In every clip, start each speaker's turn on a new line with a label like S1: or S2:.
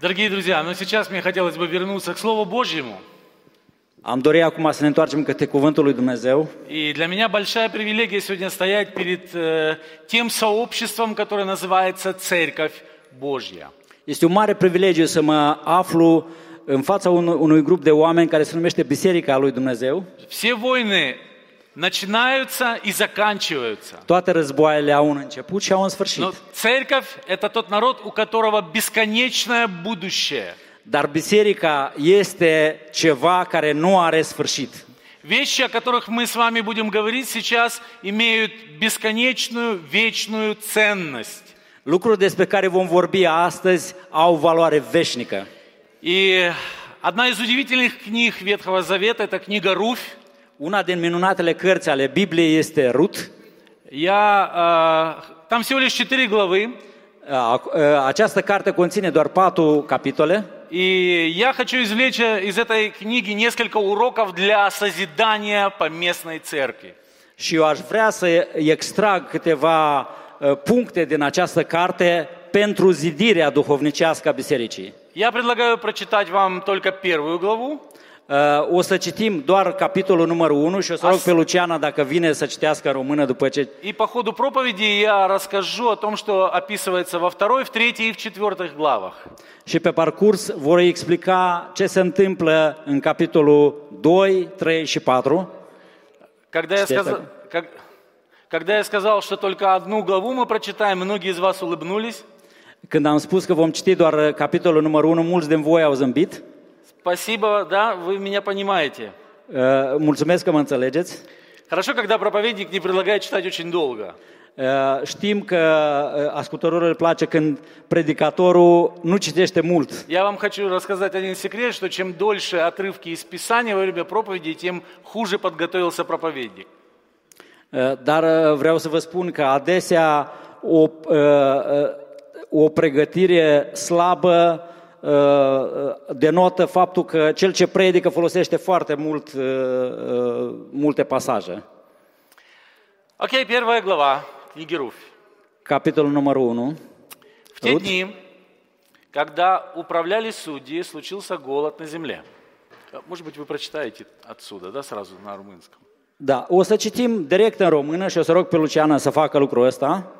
S1: Дорогие друзья, но сейчас мне хотелось бы вернуться к Слову Божьему.
S2: Am dorit acum să ne întoarcem către Cuvântul lui Dumnezeu
S1: И для меня большая привилегия сегодня стоять перед э, тем сообществом, которое называется Церковь Божья.
S2: Este un mare privilegiu să mă aflu în fața unui, unui grup de oameni care se numește Biserica lui Dumnezeu.
S1: Все войны начинаются и заканчиваются.
S2: Toate războaiele au un început și au un sfârșit.
S1: Но церковь – это тот народ, у которого бесконечное будущее.
S2: Dar biserica este ceva care nu are sfârșit.
S1: Вещи, о которых мы с вами будем говорить сейчас, имеют бесконечную, вечную ценность.
S2: Lucruri despre care vom vorbi astăzi au valoare veșnică.
S1: И одна из удивительных книг Ветхого Завета – это книга Руфь.
S2: Una din minunatele cărți ale Bibliei este Rut.
S1: Я, э, там всего лишь четыре главы,
S2: A- a- Această carte conține doar patru capitole
S1: и я хочу извлечь э, из этой книги несколько уроков для созидания поместной церкви.
S2: și eu aș vrea să extrag câteva uh, puncte din această carte pentru zidirea duhovnicească a bisericii.
S1: Я предлагаю прочитать вам только первую главу,
S2: Uh, O să citim doar capitolul numărul 1 și o să rog pe Luciana dacă vine să citească în română după ce...
S1: и по ходу проповеди я расскажу о том, что описывается во второй, в третьей и в четвертых главах.
S2: Și pe parcurs vor explica ce se întâmplă în capitolul 2, 3 și 4.
S1: Когда я,
S2: Что
S1: сказал,
S2: это?
S1: как- когда я сказал, что только одну главу мы прочитаем, многие из вас улыбнулись.
S2: Când am spus că vom citi doar uh, capitolul numărul 1, mulți din voi au zâmbit.
S1: Спасибо, да, вы меня понимаете.
S2: Uh, Mulțumesc că mă înțelegeți.
S1: Хорошо, когда проповедник не предлагает читать очень долго.
S2: Uh, Știm că uh, ascultătorul îl place când predicatorul nu citește mult.
S1: Я вам хочу рассказать один секрет, что чем дольше отрывки из Писания во время проповеди, тем хуже подготовился проповедник.
S2: Uh, Dar vreau să vă spun că adesea o, o pregătire slabă denotă faptul că cel ce predică folosește foarte mult uh, uh, multe pasaje.
S1: Окей, первая глава книги Руфь.
S2: Capitolul numărul 1.
S1: В те
S2: Рут.
S1: дни, когда управляли судьи, случился голод на земле. А, Может быть, вы прочитаете отсюда, да, сразу на румынском.
S2: Da, o să citim direct în română și o să rog pe Luciana să facă lucrul ăsta.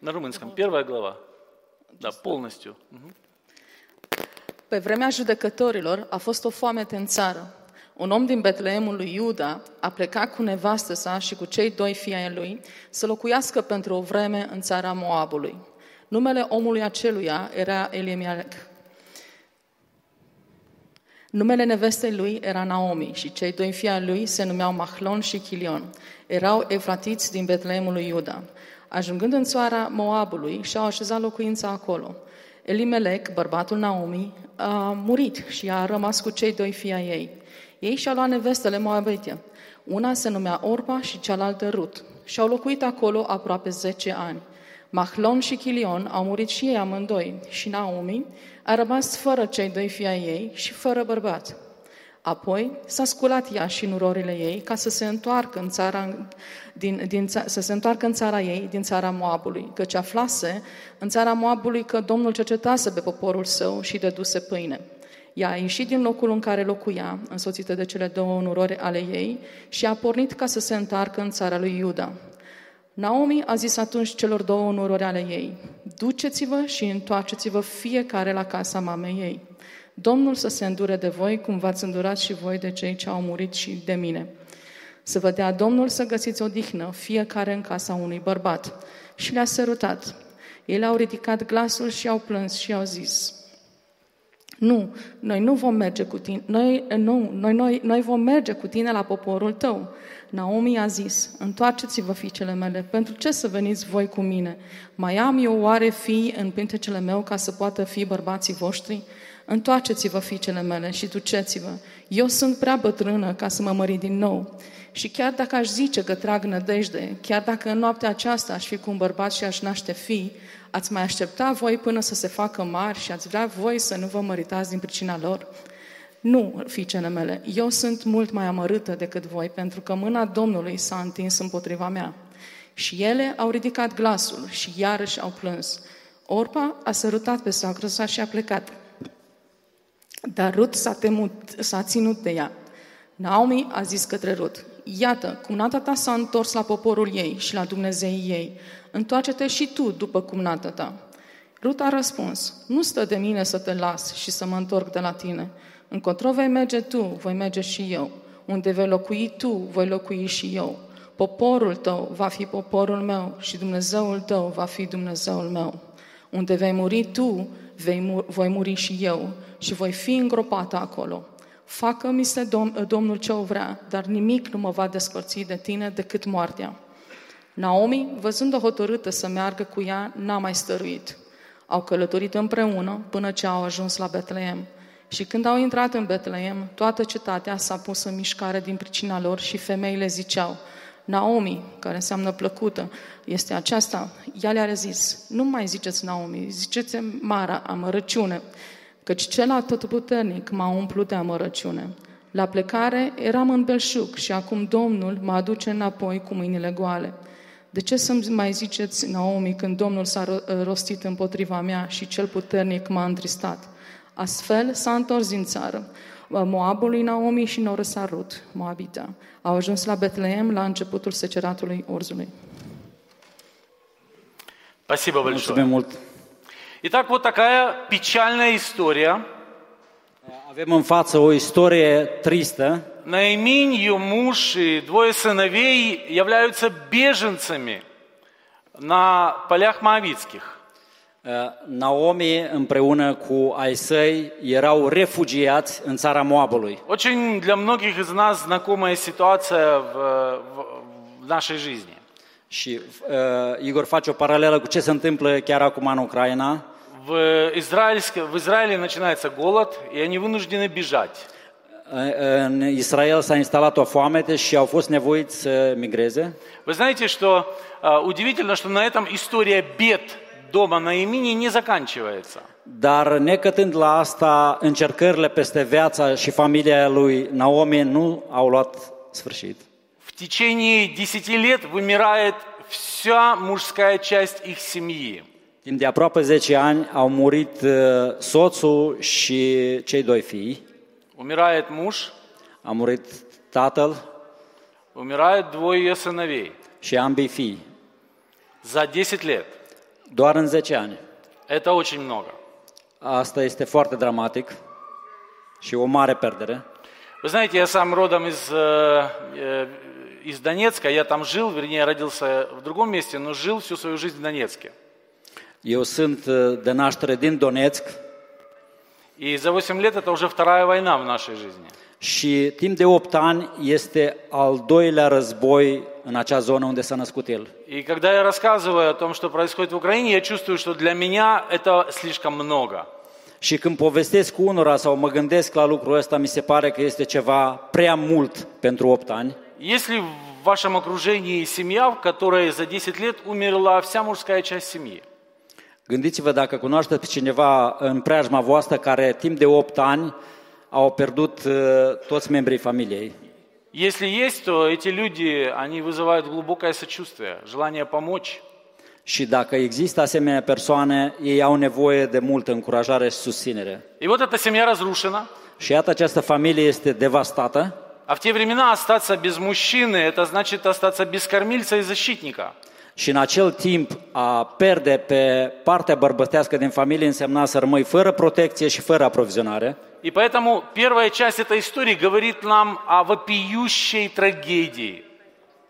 S1: На румынском. Первая глава. Да, полностью. Мгм.
S3: Pe vremea judecătorilor a fost o foamete în țară. Un om din Betleemul lui Iuda a plecat cu nevastă sa și cu cei doi fii ai lui să locuiască pentru o vreme în țara Moabului. Numele omului aceluia era Elimelech. Numele nevestei lui era Naomi și cei doi fii ai lui se numeau Mahlon și Chilion. Erau efratiți din Betleemul lui Iuda. Ajungând în țara Moabului și-au așezat locuința acolo. Elimelec, bărbatul Naomi, a murit și a rămas cu cei doi fii ai ei. Ei și-au luat nevestele moabite. Una se numea Orpa și cealaltă Rut. Și-au locuit acolo aproape 10 ani. Mahlon și Chilion au murit și ei amândoi și Naomi a rămas fără cei doi fii ai ei și fără bărbat. Apoi s-a sculat ea și nurorile ei ca să se întoarcă în țara, din, din, ța- să se întoarcă în țara ei, din țara Moabului, căci aflase în țara Moabului că Domnul cercetase pe poporul său și dăduse pâine. Ea a ieșit din locul în care locuia, însoțită de cele două nurori ale ei, și a pornit ca să se întoarcă în țara lui Iuda. Naomi a zis atunci celor două nurori ale ei, duceți-vă și întoarceți-vă fiecare la casa mamei ei. Domnul să se îndure de voi cum v-ați îndurat și voi de cei ce au murit și de mine. Să vă dea Domnul să găsiți odihnă, fiecare în casa unui bărbat. Și le-a sărutat. Ele au ridicat glasul și au plâns și au zis, nu, noi nu vom merge cu tine, noi, nu, noi, noi, noi vom merge cu tine la poporul tău. Naomi a zis, întoarceți-vă fiicele mele, pentru ce să veniți voi cu mine? Mai am eu oare fii în pintecele meu ca să poată fi bărbații voștri? Întoarceți-vă fiicele mele și duceți-vă. Eu sunt prea bătrână ca să mă mări din nou. Și chiar dacă aș zice că trag nădejde, chiar dacă în noaptea aceasta aș fi cu un bărbat și aș naște fii, ați mai aștepta voi până să se facă mari și ați vrea voi să nu vă măritați din pricina lor? Nu, fiicele mele, eu sunt mult mai amărâtă decât voi, pentru că mâna Domnului s-a întins împotriva mea. Și ele au ridicat glasul și iarăși au plâns. Orpa a sărutat pe soacră sa și a plecat. Dar Rut s-a, temut, s-a ținut de ea. Naomi a zis către Rut, Iată, cumnata ta s-a întors la poporul ei și la Dumnezeii ei. Întoarce-te și tu după cumnata ta. Rut a răspuns, nu stă de mine să te las și să mă întorc de la tine. Încotro vei merge tu, voi merge și eu. Unde vei locui tu, voi locui și eu. Poporul tău va fi poporul meu și Dumnezeul tău va fi Dumnezeul meu. Unde vei muri tu, vei mu- voi muri și eu și voi fi îngropată acolo. Facă-mi se dom- Domnul ce o vrea, dar nimic nu mă va despărți de tine decât moartea. Naomi, văzând-o hotărâtă să meargă cu ea, n-a mai stăruit. Au călătorit împreună până ce au ajuns la Betleem. Și când au intrat în Betleem, toată cetatea s-a pus în mișcare din pricina lor și femeile ziceau, Naomi, care înseamnă plăcută, este aceasta. Ea le-a zis, nu mai ziceți Naomi, ziceți Mara, amărăciune, căci cel atotputernic m-a umplut de amărăciune. La plecare eram în belșug și acum Domnul mă aduce înapoi cu mâinile goale. De ce să mai ziceți, Naomi, când Domnul s-a ro- rostit împotriva mea și cel puternic m-a întristat? Astfel s-a întors din țară. Moabului Naomi și Norăsa Rut, Moabita. Au ajuns la Betleem la începutul seceratului Orzului.
S1: Спасибо
S2: Mulțumim
S1: большое.
S2: mult!
S1: Итак, вот такая печальная история.
S2: Avem în față o istorie tristă.
S1: Наиминь, ее муж и двое сыновей являются беженцами на полях Моавицких.
S2: Uh, Naomi împreună cu ai săi erau refugiați în țara Moabului.
S1: Очень для многих из нас знакомая ситуация в, в- в нашей жизни.
S2: Și uh, Igor face o paralelă cu ce se întâmplă chiar acum în Ucraina.
S1: В, израильске- в Израиле начинается голод, и они вынуждены бежать.
S2: Uh, În Israel s-a instalat o foamete și au fost nevoiți să migreze.
S1: Вы знаете, что а, удивительно, что на этом история бед дома Наимини не заканчивается.
S2: Dar necătând la asta, încercările peste viața și familia lui Naomi nu au luat sfârșit.
S1: В tечение 10 лет вымирает вся мужская часть их семьи.
S2: Timp de aproape 10 ani au murit uh, soțul și cei doi fii.
S1: Умирает муж,
S2: A murit tatăl
S1: умирают двое ее сыновей
S2: și ambii fii.
S1: за 10 лет.
S2: Doar în 10 ani.
S1: Это очень много.
S2: Asta este foarte dramatic și o mare perdere.
S1: Вы знаете, я сам родом из, э, э, из Донецка, я там жил, вернее, родился в другом месте, но жил всю свою жизнь в Донецке.
S2: Eu sunt uh, de naștere din Donetsk
S1: И за 8 лет это уже вторая война в нашей жизни.
S2: și timp de 8 ani este al doilea război în acea zonă unde s-a născut el.
S1: И когда я рассказываю о том, что происходит в Украине, я чувствую, что для меня это слишком много.
S2: Și când povestesc cu unora sau mă gândesc la lucrul ăsta, mi se pare că este ceva prea mult pentru 8 ani.
S1: Есть ли в вашем окружении семья, в которой за 10 лет умерла вся мужская часть семьи?
S2: Gândiți-vă dacă cunoașteți cineva în preajma voastră care timp de 8 ani au pierdut uh, toți membrii familiei.
S1: Если есть, то эти люди, они вызывают глубокое сочувствие, желание помочь.
S2: Și dacă există asemenea persoane, ei au nevoie de multă încurajare și susținere.
S1: И вот эта семья разрушена,
S2: Și iată, această familie este devastată
S1: а в те времена остаться без мужчины, это значит остаться без кормильца и защитника.
S2: și în acel timp a perde pe partea bărbătească din familie însemna să rămâi fără protecție și fără aprovizionare.
S1: И поэтому первая часть этой истории говорит нам о вопиющей трагедии.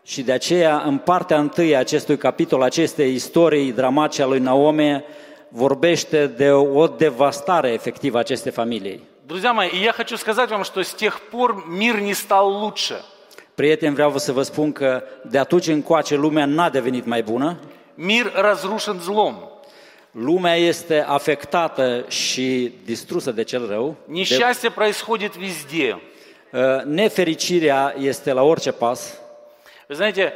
S2: Și de aceea, în partea întâi a acestui capitol, acestei istorii dramatice a lui Naomi, vorbește de o devastare efectivă a acestei familii.
S1: Друзья мои, и я хочу сказать вам, что с тех пор мир не стал лучше.
S2: Prieteni, vreau să vă spun că de atunci încoace lumea n-a devenit mai bună,
S1: Мир разрушен злом.
S2: lumea este afectată și distrusă de cel rău,
S1: Несчастье происходит везде.
S2: nefericirea este la orice pas.
S1: Вы знаете,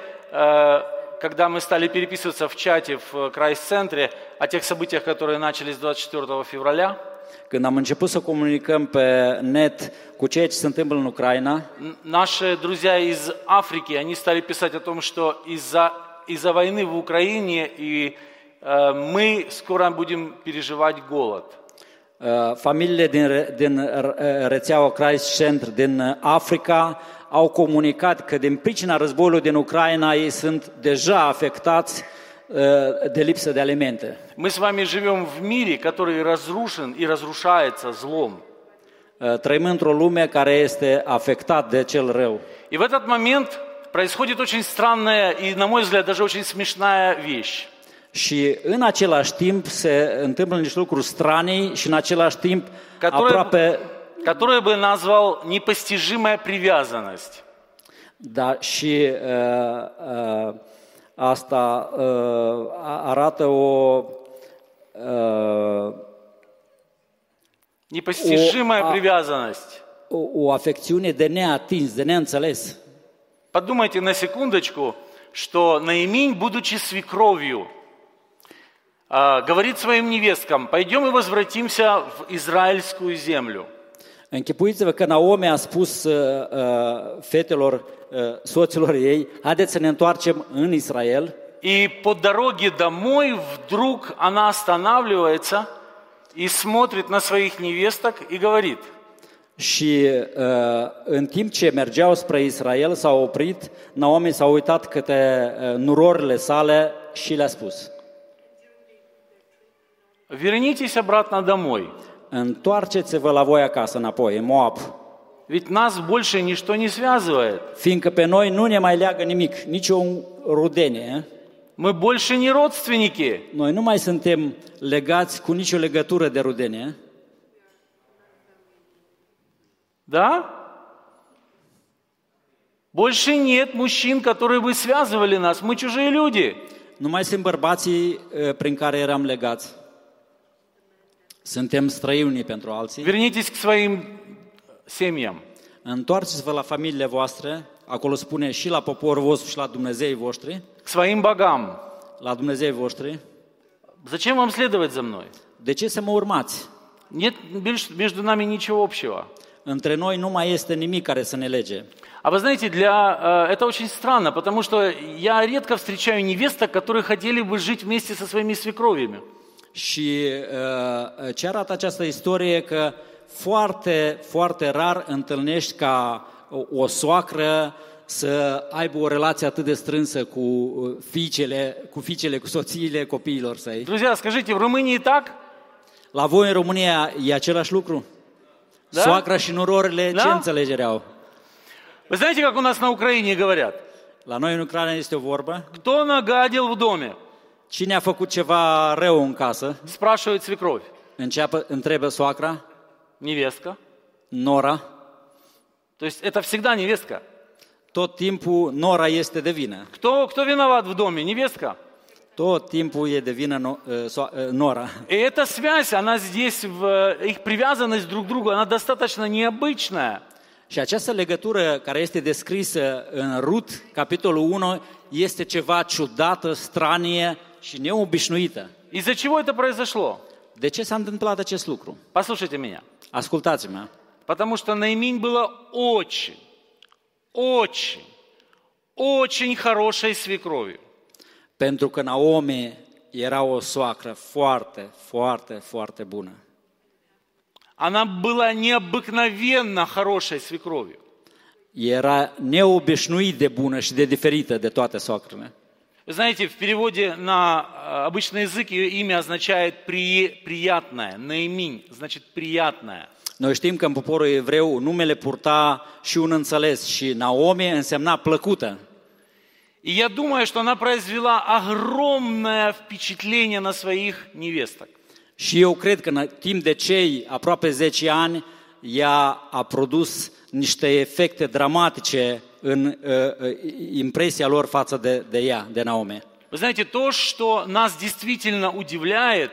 S1: когда мы стали переписываться в чате в Крайс-центре о тех событиях, которые начались 24 февраля,
S2: Când am început să comunicăm pe net cu ceea ce se întâmplă în Ucraina,
S1: н- наши друзья из Африки, они стали писать о том, что из-за из-за войны в Украине, и э, мы скоро будем переживать голод.
S2: Uh, Familiile din, re- din uh, rețeaua Christ Center din uh, Africa au comunicat că din pricina războiului din Ucraina ei sunt deja afectați uh, de lipsă de alimente.
S1: Мы с вами живем в мире, который разрушен и разрушается злом.
S2: Uh, Trăim într-o lume care este afectat de cel rău.
S1: И в этот момент происходит очень странная и, на мой взгляд, даже очень смешная вещь.
S2: Și în același timp se întâmplă niște lucruri stranii și în același timp
S1: Которые,
S2: aproape
S1: которые бы назвал непостижимая привязанность.
S2: Da, și uh, uh, asta uh, arată o, uh,
S1: Непостижимая
S2: О, а-
S1: привязанность.
S2: o, o afecțiune de neatins, de neînțeles.
S1: Подумайте на секундочку, что Наиминь, будучи свекровью, а, говорит своим невесткам, пойдем и возвратимся в израильскую землю.
S2: Închipuiți-vă că Naomi a spus uh, uh, fetelor, uh, soților ei, haideți să ne întoarcem în Israel
S1: И по dороге домой вдруг она останавливается и смотрит на своих невесток и говорит,
S2: și uh, în timp ce mergeau spre Israel s-au oprit, Naomi s-a uitat către uh, nurorile sale și le-a spus,
S1: вернитесь обратно домой,
S2: întoarceți-vă la voi acasă înapoi, în Moab,
S1: ведь нас больше ничто не связывает.
S2: fiindcă pe noi nu ne mai leagă nimic, nicio rudenie.
S1: Мы больше не родственники.
S2: Noi nu mai suntem legați cu nicio legătură de rudenie.
S1: Да? Больше нет мужчин, которые бы связывали нас. Мы чужие люди.
S2: Nu mai sunt bărbații uh, prin care eram legați. Suntem străini unii pentru alții.
S1: Вернитесь к своим семьям.
S2: Întoarceți-vă la familiile voastre, acolo spune și la poporul vostru și la Dumnezeii voștri,
S1: к своим богам.
S2: la Dumnezeii voștri.
S1: Зачем вам следовать за мной?
S2: De ce să mă urmați?
S1: Нет меж- между нами ничего общего.
S2: Între noi nu mai este nimic care să ne lege.
S1: А вы знаете, для, э, это очень странно, потому что я редко встречаю невесток, которые хотели бы жить вместе со своими свекровями.
S2: Și uh, ce arată această istorie că foarte, foarte rar întâlnești ca o, o soacră să aibă o relație atât de strânsă cu uh, fiicele, cu fiicele, cu soțiile copiilor săi.
S1: Друзья, скажите, в Румынии так?
S2: La voi în România e același lucru?
S1: Da?
S2: Soacra și nurorile ce
S1: Da?
S2: înțelegere au?
S1: Вы знаете, как у нас на Украине говорят?
S2: La noi în Ucraina este o vorbă.
S1: Кто нагадил в доме?
S2: Cine a făcut ceva rău în casă?
S1: Спрашивает свекровь.
S2: Înceapă, întrebă soacra,
S1: Невестка.
S2: nora.
S1: То есть это всегда невестка.
S2: Tot timpul nora este de vină.
S1: Кто, кто виноват в доме? Невестка.
S2: Tot timpul e de vină no, uh, so, uh, nora.
S1: И эта связь, она здесь, в, их привязанность друг к другу, она достаточно необычная.
S2: Și această legătură care este descrisă în Rut, capitolul 1, este ceva ciudată, stranie și neobișnuită.
S1: Из-за чего это произошло?
S2: De ce s-a întâmplat acest lucru?
S1: Послушайте меня.
S2: Ascultați-mă.
S1: Потому что Наиминь была очень, очень, очень хорошей свекровью.
S2: Pentru că Naomi era o soacră foarte, foarte, foarte bună.
S1: Она была необыкновенно хорошей свекровью.
S2: Era neobișnuit de bună și de diferită de toate soacrele.
S1: Вы знаете, в переводе на э, обычный язык ее имя означает «при- «приятное». Наиминь значит «приятное».
S2: Noi știm că în poporul evreu numele purta și un înțeles și Naomi însemna plăcută.
S1: И я думаю, что она произвела огромное впечатление на своих невесток.
S2: Și eu cred că în timp de cei aproape 10 ani, ea a produs niște efecte dramatice în uh, impresia lor față de, de ea, de Naomi.
S1: Вы знаете, то, что нас действительно удивляет,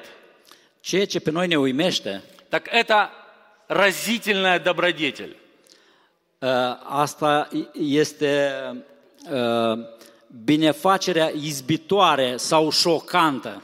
S2: Ceea ce pe noi ne uimește,
S1: так это разительная добродетель.
S2: uh, asta este uh, binefacerea izbitoare sau șocantă.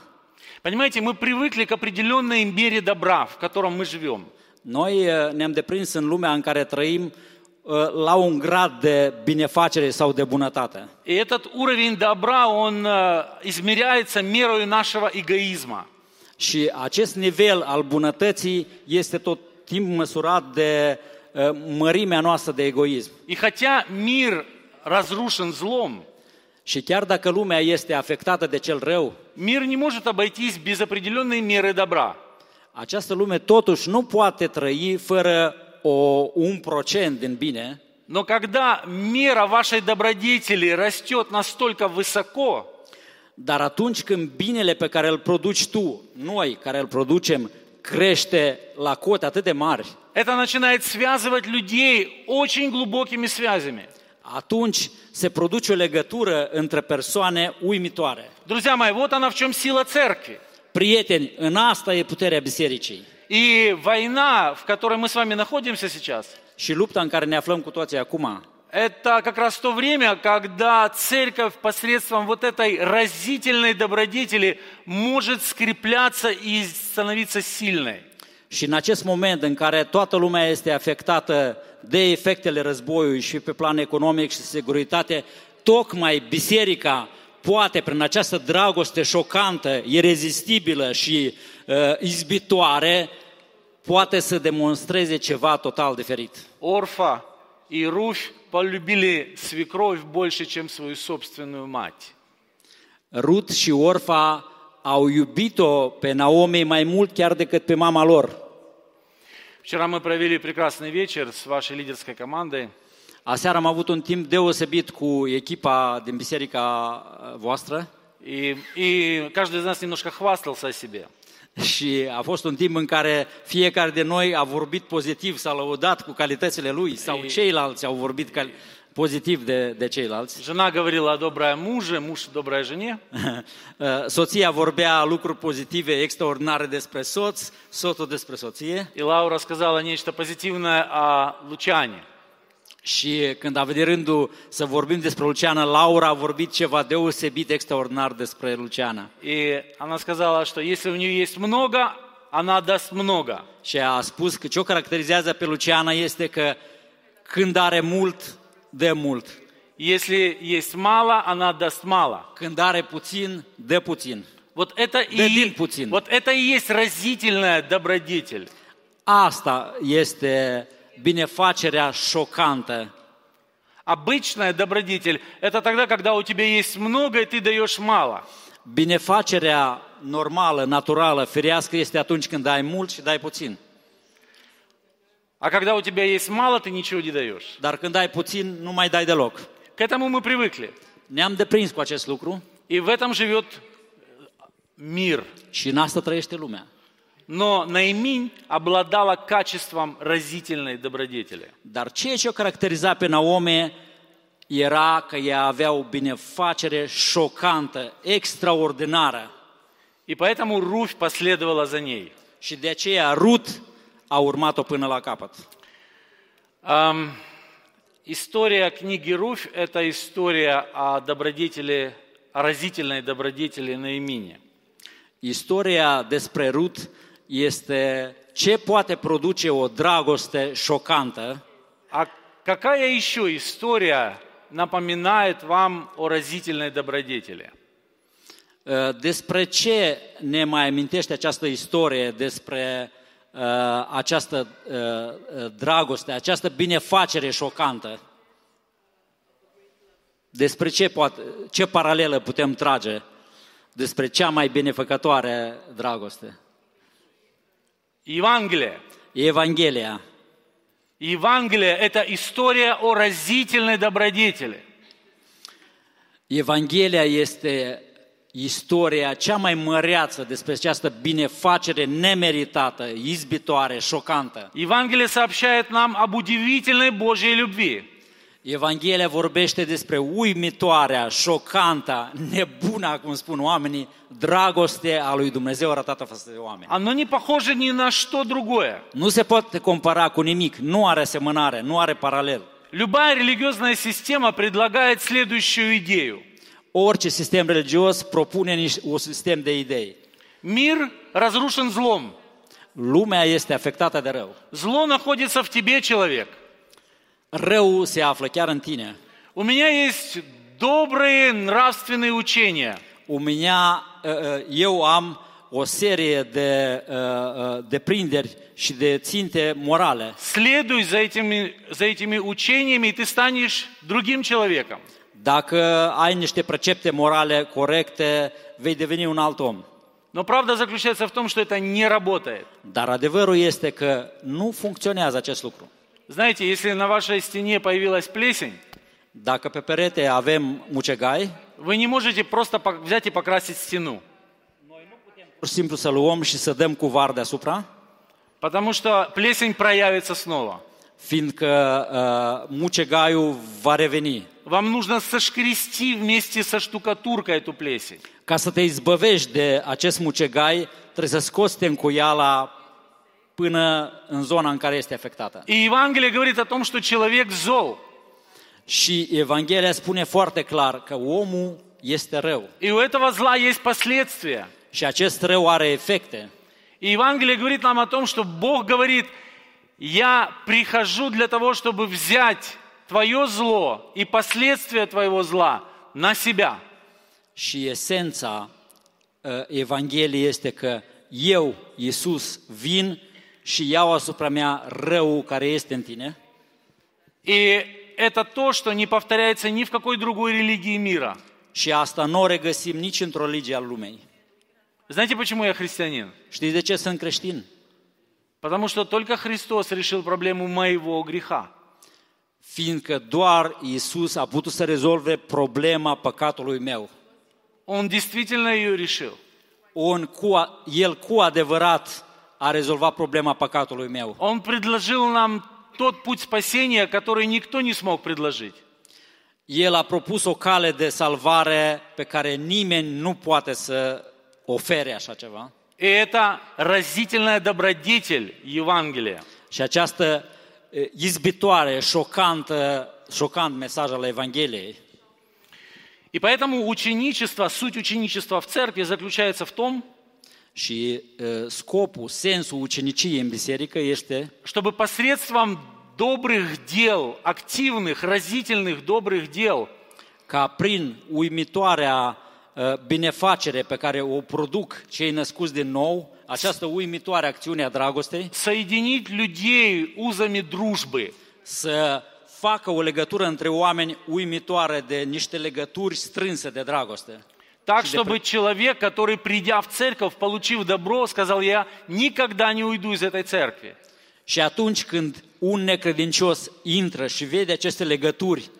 S1: Понимаете, мы привыкли к определенной имбире добра, в котором мы живем.
S2: Noi uh, ne-am deprins în lumea în care trăim uh, la un grad de binefacere sau de bunătate.
S1: И этот уровень добра, он э, измеряется мерой нашего эгоизма.
S2: Și acest nivel al bunătății este tot timp măsurat de uh, mărimea noastră de egoism.
S1: И хотя мир разрушен злом,
S2: Și chiar dacă lumea este afectată de cel rău,
S1: мир не может обойтись без определенной меры добра.
S2: această lume totuși nu poate trăi fără o, un procent din bine,
S1: Но когда мера вашей добродетели растет настолько высоко,
S2: dar atunci când binele pe care îl produci tu, noi care îl producem, crește la cote atât de mari,
S1: это начинает связывать людей очень глубокими связями.
S2: atunci se produce o legătură între persoane uimitoare.
S1: Друзья мои, вот она в чем сила церкви.
S2: Prieteni, în asta e puterea bisericii.
S1: И война, в которой мы с вами находимся сейчас,
S2: Și lupta în care ne aflăm cu toții acum,
S1: это как раз то время, когда церковь посредством вот этой разительной добродетели может скрепляться и становиться сильной.
S2: Și în acest moment în care toată lumea este afectată de efectele războiului și pe plan economic și securitate, tocmai biserica poate, prin această dragoste șocantă, irezistibilă și uh, izbitoare, poate să demonstreze ceva total diferit.
S1: Орфа и Руфь полюбили свекровь больше, чем свою собственную мать.
S2: Rut și Orfa au iubit-o pe Naomi mai mult chiar decât pe mama lor.
S1: Вчера мы провели прекрасный вечер с вашей лидерской командой.
S2: Aseară am avut un timp deosebit cu echipa din biserica uh, voastră
S1: И, и каждый из нас немножко хвастался о себе.
S2: și a fost un timp în care fiecare de noi a vorbit pozitiv, s-a lăudat cu calitățile lui sau
S1: Ei.
S2: ceilalți au vorbit cal- pozitiv de, de ceilalți.
S1: Жена говорила о доброе муже, муж о доброй жене.
S2: Uh, Soția vorbea lucruri pozitive, extraordinare despre soț, soțul despre soție
S1: И Лаура сказала нечто позитивное о Лучане.
S2: și când a venit rândul să vorbim despre Luciana, Laura a vorbit ceva deosebit extraordinar despre Luciana.
S1: И она сказала, что если у нее есть много, она даст много.
S2: Și a spus că ce o caracterizează pe Luciana este că când are mult, dă mult.
S1: Если есть мало, она даст мало.
S2: Când are puțin, dă puțin.
S1: Вот это,
S2: Да
S1: и,
S2: дин Путин.
S1: вот это и есть разительная добродетель.
S2: Asta este binefacerea șocantă.
S1: Обычная добродетель – это тогда, когда у тебя есть много, и ты даешь мало.
S2: Binefacerea normală, naturală, firească este atunci când dai mult și dai puțin.
S1: А когда у тебя есть mало, ты niciего не даешь.
S2: Dar când dai puțin, nu mai dai deloc.
S1: К этому мы привыкли.
S2: Ne-am deprins cu acest lucru
S1: И в этом живет мир.
S2: și în asta trăiește lumea.
S1: Но Наиминь обладала качеством разительной добродетели.
S2: Dar ceea ce o caracteriza pe Naomi era că ea avea o binefacere șocantă, extraordinară.
S1: И поэтому Руфь последовала за ней.
S2: Și de aceea Rut a urmat-o până la capăt.
S1: Ам, история книги Руфь – это история о добродетели, о разительной добродетели Наимине.
S2: Istoria despre Rut este ce poate produce o dragoste șocantă
S1: А какая еще история напоминает вам о разительной добродетели?
S2: Uh, Despre ce ne mai amintește această istorie despre uh, această uh, uh, dragoste, această binefacere șocantă? Despre ce, poate, ce paralelă putem trage despre cea mai binefăcătoare dragoste?
S1: Евангелие.
S2: Evanghelia.
S1: Евангелие – это история о разительной добродетели.
S2: Evanghelia este istoria cea mai măreață despre această binefacere nemeritată, izbitoare, șocantă.
S1: Евангелие сообщает нам об удивительной Божьей любви.
S2: Evanghelia vorbește despre uimitoarea, șocanta, nebuna, cum spun oamenii, dragoste a lui Dumnezeu arătată față de oameni.
S1: Оно не похоже ни на что другое.
S2: Nu se poate compara cu nimic, nu are asemănare, nu are paralel.
S1: Любая религиозная система предлагает следующую идею.
S2: Orice sistem religios propune niște- un sistem de idei.
S1: Мир разрушен злом.
S2: Lumea este afectată de rău.
S1: Зло находится в тебе, человек.
S2: Răul se află chiar în tine.
S1: У меня есть добрые нравственные учения.
S2: У меня, uh, uh, eu am o serie de uh, uh, deprinderi și de ținte morale.
S1: Следуй за этими, за этими учениями, и ты станешь другим человеком.
S2: Dacă ai niște precepte morale corecte, vei deveni un alt om.
S1: Но правда заключается в том, что это не работает.
S2: Dar adevărul este că nu funcționează acest lucru.
S1: Знаете, если на вашей стене появилась плесень,
S2: Dacă pe perete avem mucegai,
S1: вы не можете просто взять и покрасить стену.
S2: pur și simplu să luăm și să dăm cu var deasupra,
S1: Потому что плесень проявится снова.
S2: fiindcă uh, mucegaiul va reveni.
S1: Вам нужно сошкрести вместе со штукатуркой эту плесень.
S2: Ca să te izbăvești de acest mucegai, trebuie să scoți tencuiala până în zona în care este afectată.
S1: И Евангелие говорит о том, что человек зол.
S2: Și Evanghelia spune foarte clar că omul este rău.
S1: И у этого зла есть последствия.
S2: Și acest rău are efecte.
S1: И Евангелие говорит нам о том, что Бог говорит, я прихожу для того, чтобы взять твое зло и последствия твоего зла на себя.
S2: Și esența uh, Evangheliei este că eu, Iisus, vin și iau asupra mea răul care este în tine.
S1: И это то, что не повторяется ни в какой другой религии мира.
S2: Și asta nu o regăsim nici într-o religie al lumei.
S1: Знаете, почему я христианин?
S2: Știți de ce sunt creștin?
S1: Потому что только Христос решил проблему моего греха.
S2: Fiindcă doar Iisus a putut să rezolve problema păcatului meu.
S1: Он действительно ее решил.
S2: On cu a, el cu adevărat a rezolvat problema păcatului meu.
S1: Он предложил нам тот путь спасения, который никто не смог предложить.
S2: El a propus o cale de salvare pe care nimeni nu poate să ofere așa ceva.
S1: И это разительная добродетель Евангелия.
S2: Și această e, izbitoare, șocantă, șocant mesaj al Evangheliei.
S1: И поэтому ученичество, суть ученичества в церкви заключается в том,
S2: Și e, scopul, sensul uceniciei în biserică este
S1: чтобы посредством добрых дел, активных, разительных добрых дел,
S2: ca prin uimitoarea e, binefacere pe care o produc cei născuți din nou, această uimitoare acțiune a dragostei,
S1: соединить людей узами дружбы,
S2: să facă o legătură între oameni uimitoare de niște legături strânse de dragoste.
S1: Так, чтобы человек, который, придя в церковь, получив добро, сказал, я никогда не уйду из этой церкви.
S2: Și atunci când un necredincios intră și vede aceste legături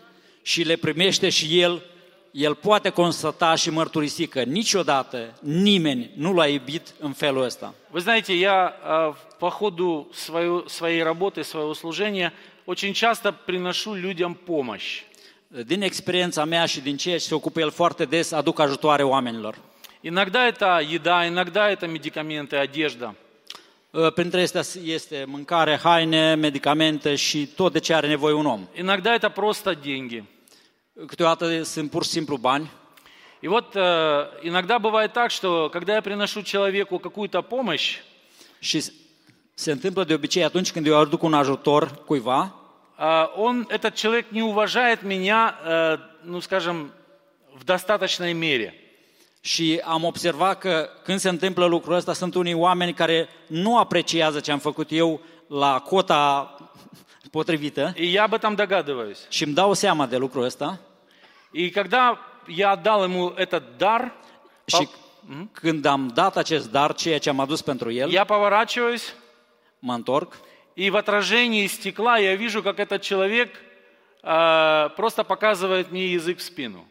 S2: și le primește și el, el poate constata și mărturisi că niciodată nimeni nu l-a iubit în felul ăsta.
S1: Вы знаете, я а, по ходу свою- своей работы, своего служения очень часто приношу людям помощь.
S2: Din experiența mea și din ceea ce se ocupă el foarte des, aduc ajutoare oamenilor.
S1: Иногда это еда, иногда это медикаменты, одежда.
S2: Printre astea este mâncare, haine, medicamente și tot de ce are nevoie un om.
S1: Иногда это просто деньги.
S2: Câteodată sunt pur și simplu bani.
S1: И вот э, иногда бывает так, что когда я приношу человеку какую-то помощь,
S2: Și se întâmplă de obicei atunci când eu aduc un ajutor cuiva,
S1: а, он, этот человек не уважает меня, э, ну скажем, в достаточной мере.
S2: Și am observat că când se întâmplă lucrul ăsta, sunt unii oameni care nu apreciază ce am făcut eu la cota potrivită
S1: И я об этом догадываюсь.
S2: și îmi dau seama de lucrul ăsta
S1: И когда я отдал ему этот дар,
S2: și când am dat acest dar, ceea ce am adus pentru el,
S1: я поворачиваюсь,
S2: mă întorc
S1: и в отражении стекла я вижу, как этот человек э, просто показывает мне язык в спину.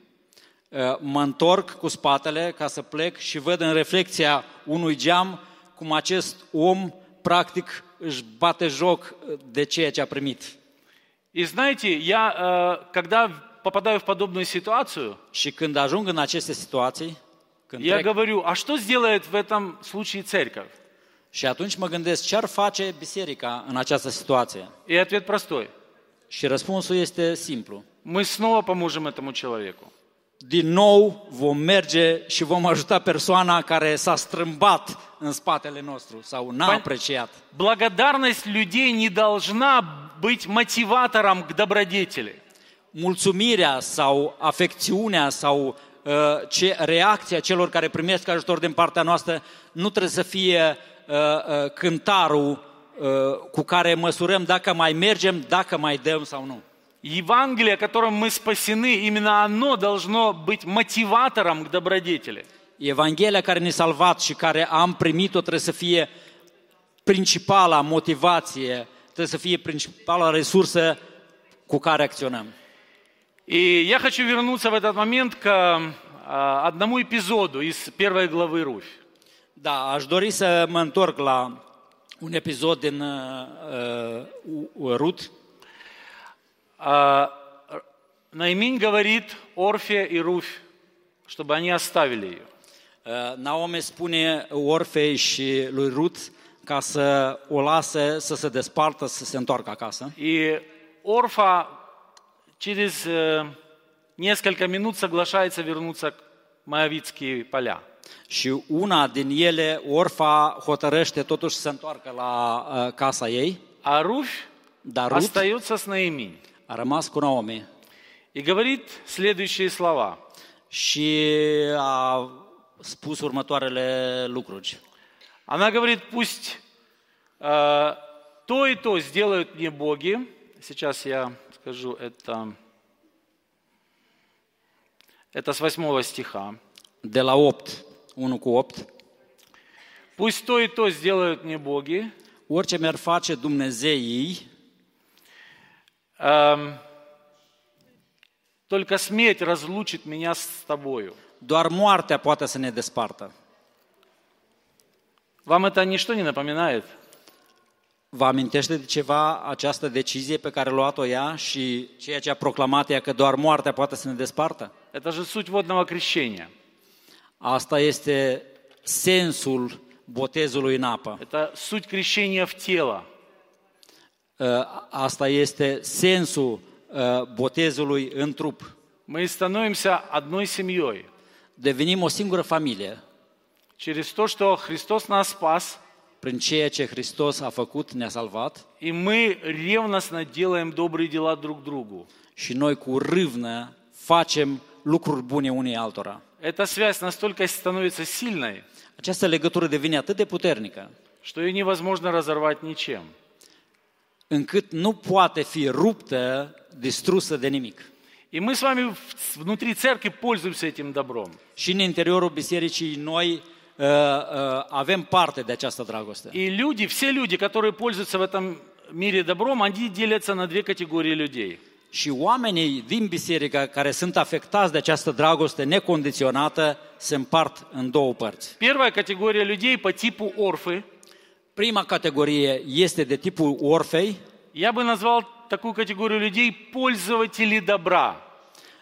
S2: Uh, mă întorc cu spatele ca să plec și văd în reflexia unui geam cum acest om practic își bate joc de ceea ce a primit.
S1: И знаете, я, э, когда попадаю в подобную ситуацию,
S2: Și când ajung în aceste situații, când
S1: я
S2: trec,
S1: говорю, а что сделает в этом случае церковь?
S2: și atunci mă gândesc ce ar face biserica în această situație.
S1: И ответ простой.
S2: Și răspunsul este simplu.
S1: Мы снова поможем этому человеку.
S2: din nou vom merge și vom ajuta persoana care s-a strâmbat în spatele nostru sau n-a
S1: Păi-
S2: apreciat.
S1: Благодарность людей не должна быть мотиватором к добродетели.
S2: Mulțumirea sau afecțiunea sau uh, ce, reacția celor care primesc ajutor din partea noastră nu trebuie să fie uh, uh, cântarul uh, cu care măsurăm dacă mai mergem, dacă mai dăm sau nu.
S1: Евангелие, которым мы спасены, именно оно должно быть мотиватором к добродетели.
S2: Evanghelia care ne-a salvat și care am primit-o trebuie să fie principala motivație, trebuie să fie principala resursă cu care acționăm.
S1: И я хочу вернуться в этот момент к а, одному эпизоду из первой главы Руфь.
S2: Da, aș dori să mă întorc la un episod din uh, uh, Rut.
S1: А, Наиминь говорит Орфе и Руфь, чтобы они оставили ее.
S2: Uh, Naomi spune Orfei și lui Rut ca să o lasă să se despartă, să se întoarcă acasă.
S1: И Орфа через э, несколько минут соглашается вернуться к Моавицкие поля.
S2: Și una din ele, Orfa, hotărăște totuși să se întoarcă la uh, casa ei,
S1: А
S2: dar Rut
S1: остается с Наиминь
S2: a rămas cu Naomi
S1: и говорит следующие слова.
S2: și a spus următoarele lucruri.
S1: Она говорит, пусть э, то и то сделают мне боги. Сейчас я скажу это. Это с 8 стиха.
S2: De la 8, 1 cu 8,
S1: Пусть то и то сделают мне боги.
S2: orice mi-ar face Dumnezeii,
S1: эм, только смерть разлучит меня с тобою.
S2: doar moartea poate să ne despartă.
S1: Вам это ничто не напоминает?
S2: Vă amintește de ceva această decizie pe care a luat-o ea și ceea ce a proclamat ea că doar moartea poate să ne despartă?
S1: Это же суть водного крещения.
S2: Asta este sensul botezului în apă.
S1: Это суть крещения в тело.
S2: Ă, Asta este sensul ă, botezului în trup.
S1: Мы становимся одной семьей.
S2: Devenim o singură familie
S1: Через то, что Христос нас спас,
S2: prin ceea ce Hristos a făcut, ne-a salvat
S1: и мы ревностно делаем добрые дела друг другу.
S2: și noi cu râvnă facem lucruri bune unii altora.
S1: Эта связь настолько становится сильной,
S2: Această legătură devine atât de puternică
S1: что ее невозможно разорвать ничем.
S2: încât nu poate fi ruptă, distrusă de nimic.
S1: И мы с вами внутри церкви пользуемся этим добром.
S2: Și în interiorul bisericii noi uh, uh, avem parte de această dragoste.
S1: И люди, все люди, которые пользуются в этом мире добром, они делятся на две категории людей.
S2: Și oamenii din biserică care sunt afectați de această dragoste necondiționată se împart în două părți.
S1: Первая категория людей по типу Орфы.
S2: Prima categorie este de tipul Orfei,
S1: Я бы назвал такую категорию людей пользователи добра.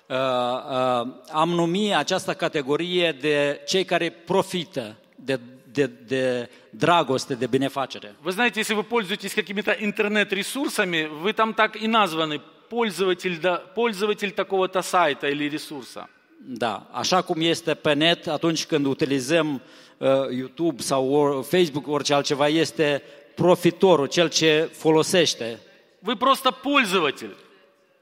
S2: Uh, uh, am numit această categorie de cei care profită de, de, de dragoste, de binefacere.
S1: Вы знаете, если вы пользуетесь какими-то интернет-ресурсами, вы там так и названы пользователь, да, пользователь такого-то сайта или ресурса.
S2: Da, așa cum este pe net atunci când utilizăm uh, YouTube sau or, Facebook, orice altceva, este profitorul, cel ce folosește.
S1: Вы просто пользователь.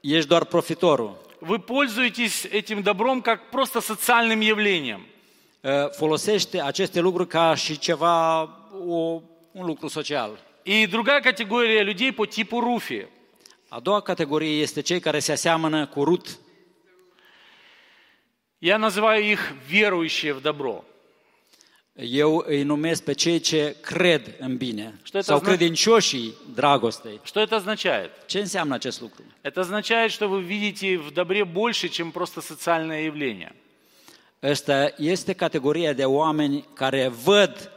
S2: Ești doar profitorul.
S1: Вы пользуетесь этим добром как просто социальным явлением.
S2: Uh, folosește aceste lucruri ca și ceva, o, un lucru social.
S1: И другая категория людей по типу Руфи.
S2: A doua categorie este cei care se aseamănă cu Rut.
S1: Я называю их верующие в добро.
S2: Eu îi numesc pe cei ce cred în bine
S1: Что это
S2: sau
S1: значит?
S2: credincioșii dragostei.
S1: Что это означает?
S2: Ce înseamnă acest lucru?
S1: Это означает, что вы видите в добре больше, чем просто социальное явление.
S2: Ăsta este categoria de oameni care văd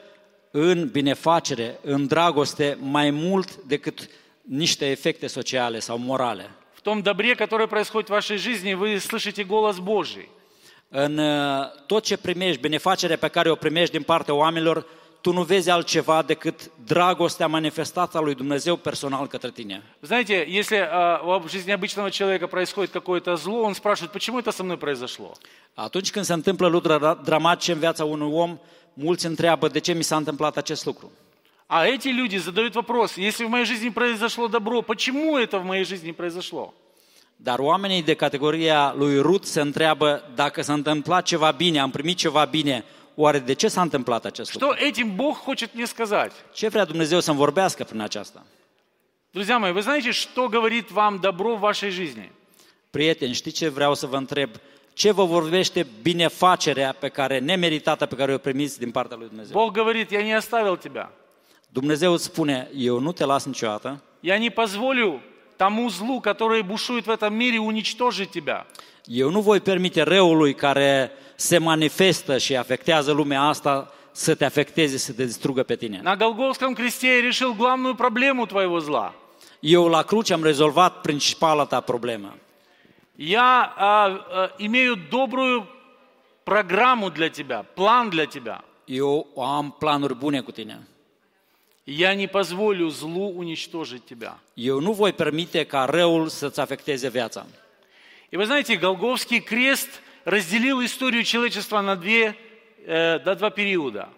S2: în binefacere, în dragoste, mai mult decât niște efecte sociale sau morale.
S1: В том добре, которое происходит в вашей жизни, вы слышите голос Божий.
S2: În uh, tot ce primești, benefacerea pe care o primești din partea oamenilor, tu nu vezi altceva decât dragostea manifestată a lui Dumnezeu personal către tine.
S1: Знаете, если а, в жизни обычного человека происходит какое-то зло, он спрашивает, почему это со мной произошло?
S2: Atunci când se întâmplă lucruri dra- dramatice în viața unui om, mulți întreabă de ce mi s-a întâmplat acest lucru.
S1: А эти люди задают вопрос, если в моей жизни произошло добро, почему это в моей жизни произошло?
S2: Dar oamenii de categoria lui Rut se întreabă dacă s-a întâmplat ceva bine, am primit ceva bine, oare de ce s-a întâmplat acest lucru?
S1: Что этим Бог хочет мне сказать?
S2: Ce vrea Dumnezeu să-mi vorbească prin aceasta?
S1: Друзья мои, вы знаете, что говорит вам добро в вашей жизни?
S2: Prieteni, știți ce vreau să vă întreb? Ce vă vorbește binefacerea pe care, nemeritată pe care o primiți din partea lui Dumnezeu?
S1: Бог говорит, я не оставил тебя.
S2: Dumnezeu îți spune, eu nu te las niciodată,
S1: Я не позволю тому злу, которое бушует в этом мире, уничтожить тебя.
S2: eu nu voi permite răului care se manifestă și afectează lumea asta să te afecteze, să te distrugă pe tine.
S1: На Голговском кресте я решил главную проблему твоего зла.
S2: Eu la cruce am rezolvat principala ta problemă.
S1: Я а, а, имею добрую программу для тебя, план для тебя.
S2: Eu am planuri bune cu tine.
S1: Я не позволю злу уничтожить тебя.
S2: Eu nu voi permite ca răul să-ți afecteze viața.
S1: И вы знаете, Голговский крест разделил историю человечества на, две, э, на два периода.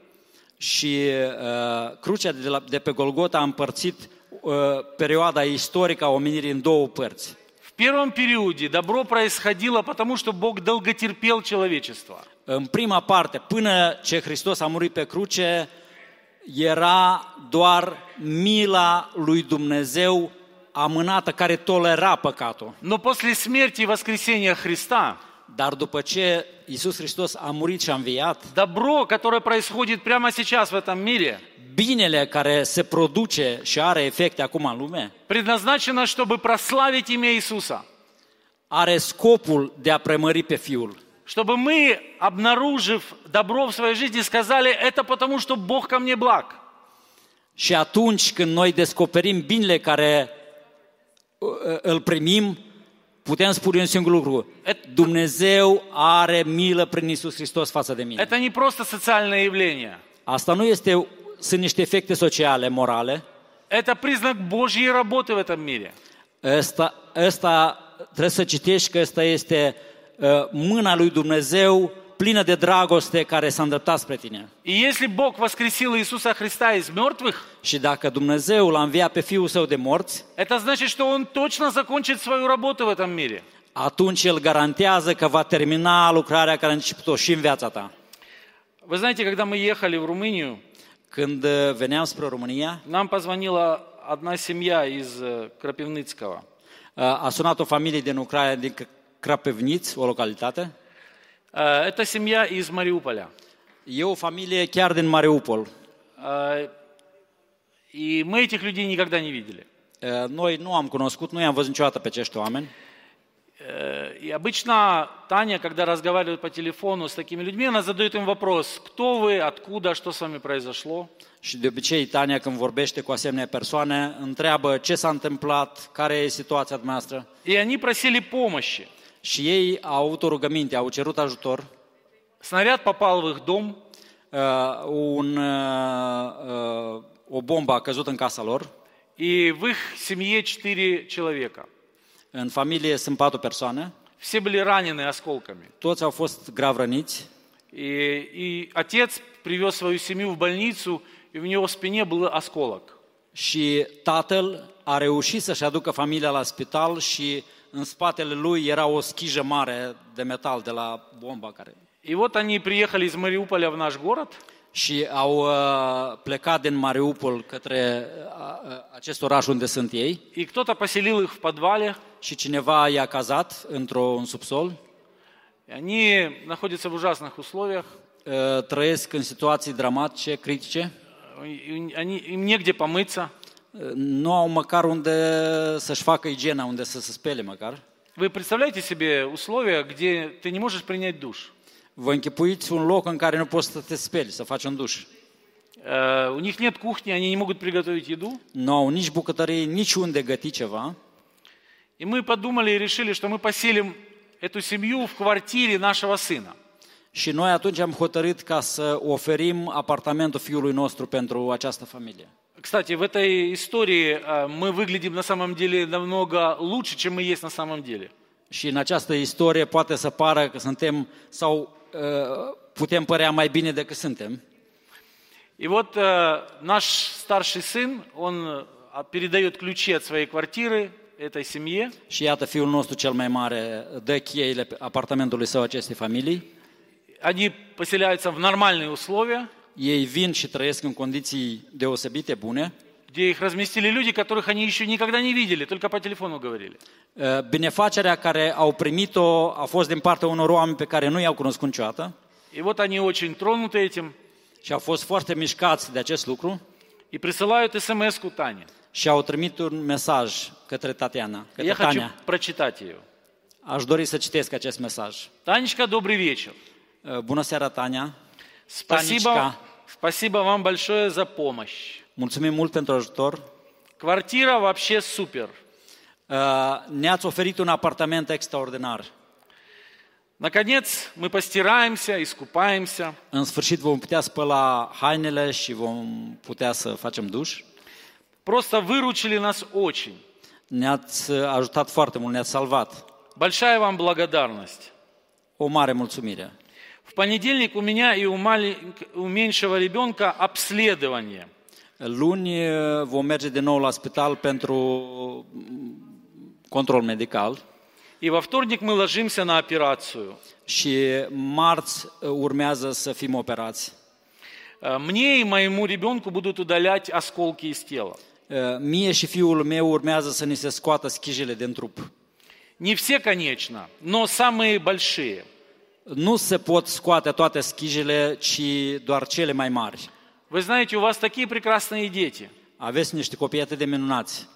S2: Și uh, crucea de, la, de pe Golgota a împărțit uh, perioada istorică a omenirii în două părți.
S1: В первом периоде добро происходило, потому что Бог долготерпел человечество.
S2: În prima parte, până ce Hristos a murit pe cruce, era doar mila lui Dumnezeu amânată care tolera păcatul.
S1: Но после смерти и воскресения Христа
S2: Dar după ce Isus Hristos a murit și a înviat,
S1: добро, которое происходит прямо сейчас в этом мире,
S2: binele care se produce și are efecte acum în lume,
S1: предназначено, чтобы прославить имя Иисуса.
S2: are scopul de a premări pe Fiul.
S1: Чтобы мы, обнаружив добро в своей жизни, сказали, это потому, что Бог ко мне благ.
S2: Și atunci când noi descoperim binele care uh, îl primim, putem spune un singur lucru. Dumnezeu are milă prin Isus Hristos față de mine.
S1: Это не просто социальное явление.
S2: Asta nu este, sunt niște efecte sociale, morale.
S1: Это признак Божьей работы в этом мире.
S2: Ăsta, ăsta trebuie să citești că ăsta este uh, mâna lui Dumnezeu plină de dragoste care s-a îndreptat spre tine.
S1: И если Бог воскресил Иисуса Христа из мертвых,
S2: Și dacă Dumnezeu l-a înviat pe Fiul Său de morți,
S1: это значит, что Он точно закончит свою работу в этом мире.
S2: atunci El garantează că va termina lucrarea care a început-o și în viața ta.
S1: Вы знаете, когда мы ехали в Румынию,
S2: Când uh, veneam spre România,
S1: нам позвонила одна семья из э, Крапивницкого.
S2: uh, a sunat o familie din Ucraina, din O localitate.
S1: Э, Это семья из Мариуполя.
S2: E o familie chiar din Mariupol.
S1: Э, И мы этих людей никогда не видели.
S2: Uh, Noi nu am cunoscut, nu i-am văzut niciodată pe acești oameni.
S1: Э, И обычно Таня, когда разговаривает по телефону с такими людьми, она задает им вопрос, кто вы, откуда, что с вами произошло.
S2: Și de obicei, Tania, când vorbește cu asemenea persoane, întreabă ce s-a întâmplat, care e situația dumneavoastră.
S1: И они просили помощи.
S2: Și ei au avut o rugăminte, au cerut ajutor.
S1: Снаряд попал в их дом,
S2: Uh, un, uh, uh, o bombă a căzut în casa lor.
S1: и в их семье четыре человека.
S2: În familie sunt patru persoane.
S1: Все были ранены осколками.
S2: Toți au fost grav răniți.
S1: И, и отец привез свою семью в больницу, и у него в спине был осколок.
S2: Și tatăl a reușit să-și aducă familia la spital și în spatele lui era o schijă mare de metal de la bomba care...
S1: И вот они приехали из Мариуполя в наш город,
S2: Și au uh, plecat din Mariupol către uh, uh, acest oraș unde sunt ei
S1: и кто-то поселил их в подвале,
S2: și cineva i-a cazat într-un subsol.
S1: и они находятся в ужасных условиях,
S2: Uh, trăiesc în situații dramatice, critice.
S1: они, им негде помыться.
S2: Uh, nu au măcar unde să-și facă igiena, unde să se spele măcar.
S1: Вы представляете себе условия, где ты не можешь принять душ?
S2: Vă închipuiți un loc în care nu poți să te speli, să faci un duș.
S1: Э, У них нет кухни, они не могут приготовить еду.
S2: Nu au nici bucătărie, nici unde găti ceva.
S1: И мы подумали и решили, что мы поселим эту семью в квартире нашего сына.
S2: Și noi atunci am hotărât ca să oferim apartamentul fiului nostru pentru această familie.
S1: Кстати, в этой истории а, мы выглядим на самом деле намного лучше, чем мы есть на самом деле.
S2: Și în această istorie poate să pară că suntem sau uh, putem părea mai bine decât suntem.
S1: И вот э, наш старший сын, он э, передает ключи от своей квартиры этой семье.
S2: Și iată, fiul nostru cel mai mare dă cheile apartamentului său acestei familii.
S1: Они поселяются в нормальные условия,
S2: Ei vin și trăiesc în condiții deosebite, bune.
S1: где их разместили люди, которых они еще никогда не видели, только по телефону говорили.
S2: Uh, Binefacerea care au primit-o a fost din partea unor oameni pe care nu i-au cunoscut niciodată
S1: И вот они очень тронуты этим
S2: și au fost foarte mișcați de acest lucru
S1: и присылают смс-ку Тане.
S2: și au trimit un mesaj către Tatiana, către
S1: Я хочу
S2: Tania.
S1: прочитать ее.
S2: Aș dori să citesc acest mesaj.
S1: Танечка, добрый вечер.
S2: Uh, Bună seara, Tania!
S1: Спасибо,
S2: Танечка.
S1: спасибо вам большое за помощь.
S2: Mulțumim mult pentru ajutor.
S1: Квартира вообще супер.
S2: Uh, Ne-ați oferit un apartament extraordinar.
S1: Наконец, мы постираемся, искупаемся.
S2: În sfârșit vom putea spăla hainele și vom putea să facem duș.
S1: Просто выручили нас очень.
S2: Ne-ați uh, ajutat foarte mult, ne-ați salvat.
S1: Большая вам благодарность.
S2: O mare mulțumire.
S1: Понедельник у меня и у, малень- у меньшего ребенка обследование.
S2: Luni uh, vom merge din nou la spital pentru control medical
S1: И во вторник мы ложимся на операцию.
S2: și marți uh, urmează să fim operați.
S1: Э, Мне и моему ребенку будут удалять осколки из тела.
S2: Mie și fiul meu urmează să ni se scoată schijele din trup.
S1: Не все, конечно, но самые большие.
S2: Nu se pot scoate toate schijele, ci doar cele mai mari.
S1: Вы знаете, у вас такие прекрасные дети.
S2: Aveți niște copii atât de minunați.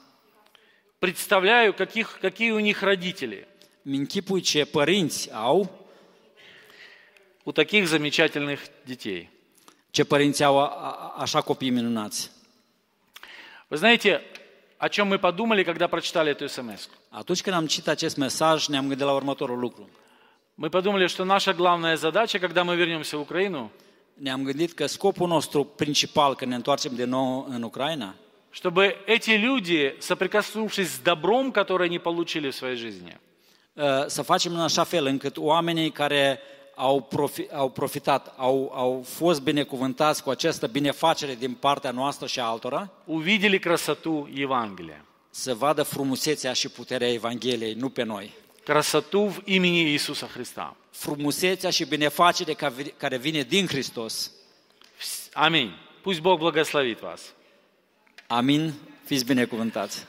S1: Представляю, каких, какие у них родители.
S2: Închipui ce părinți au,
S1: У таких замечательных детей.
S2: ce părinți au așa copii minunați.
S1: Вы знаете, о чем мы подумали, когда прочитали эту смс?
S2: Atunci când am citit acest mesaj, ne-am gândit la următorul lucru.
S1: Мы подумали, что наша главная задача, когда мы вернемся в Украину,
S2: Ne-am gândit că scopul nostru principal când ne întoarcem din nou în Ucraina
S1: чтобы эти люди, соприкоснувшись с добром, которое они получили в своей жизни,
S2: uh, să facem în așa fel încât oamenii care au, profi, au profitat, au, au fost binecuvântați cu această binefacere din partea noastră și a altora,
S1: увидели красоту Евангелия.
S2: să vadă frumusețea și puterea Evangheliei, nu pe noi.
S1: Красоту в имени Иисуса Христа.
S2: Frumusețea și binefacere ca- care vine din Hristos.
S1: Аминь. Пусть Бог благословит вас.
S2: Amin, fiți binecuvântați!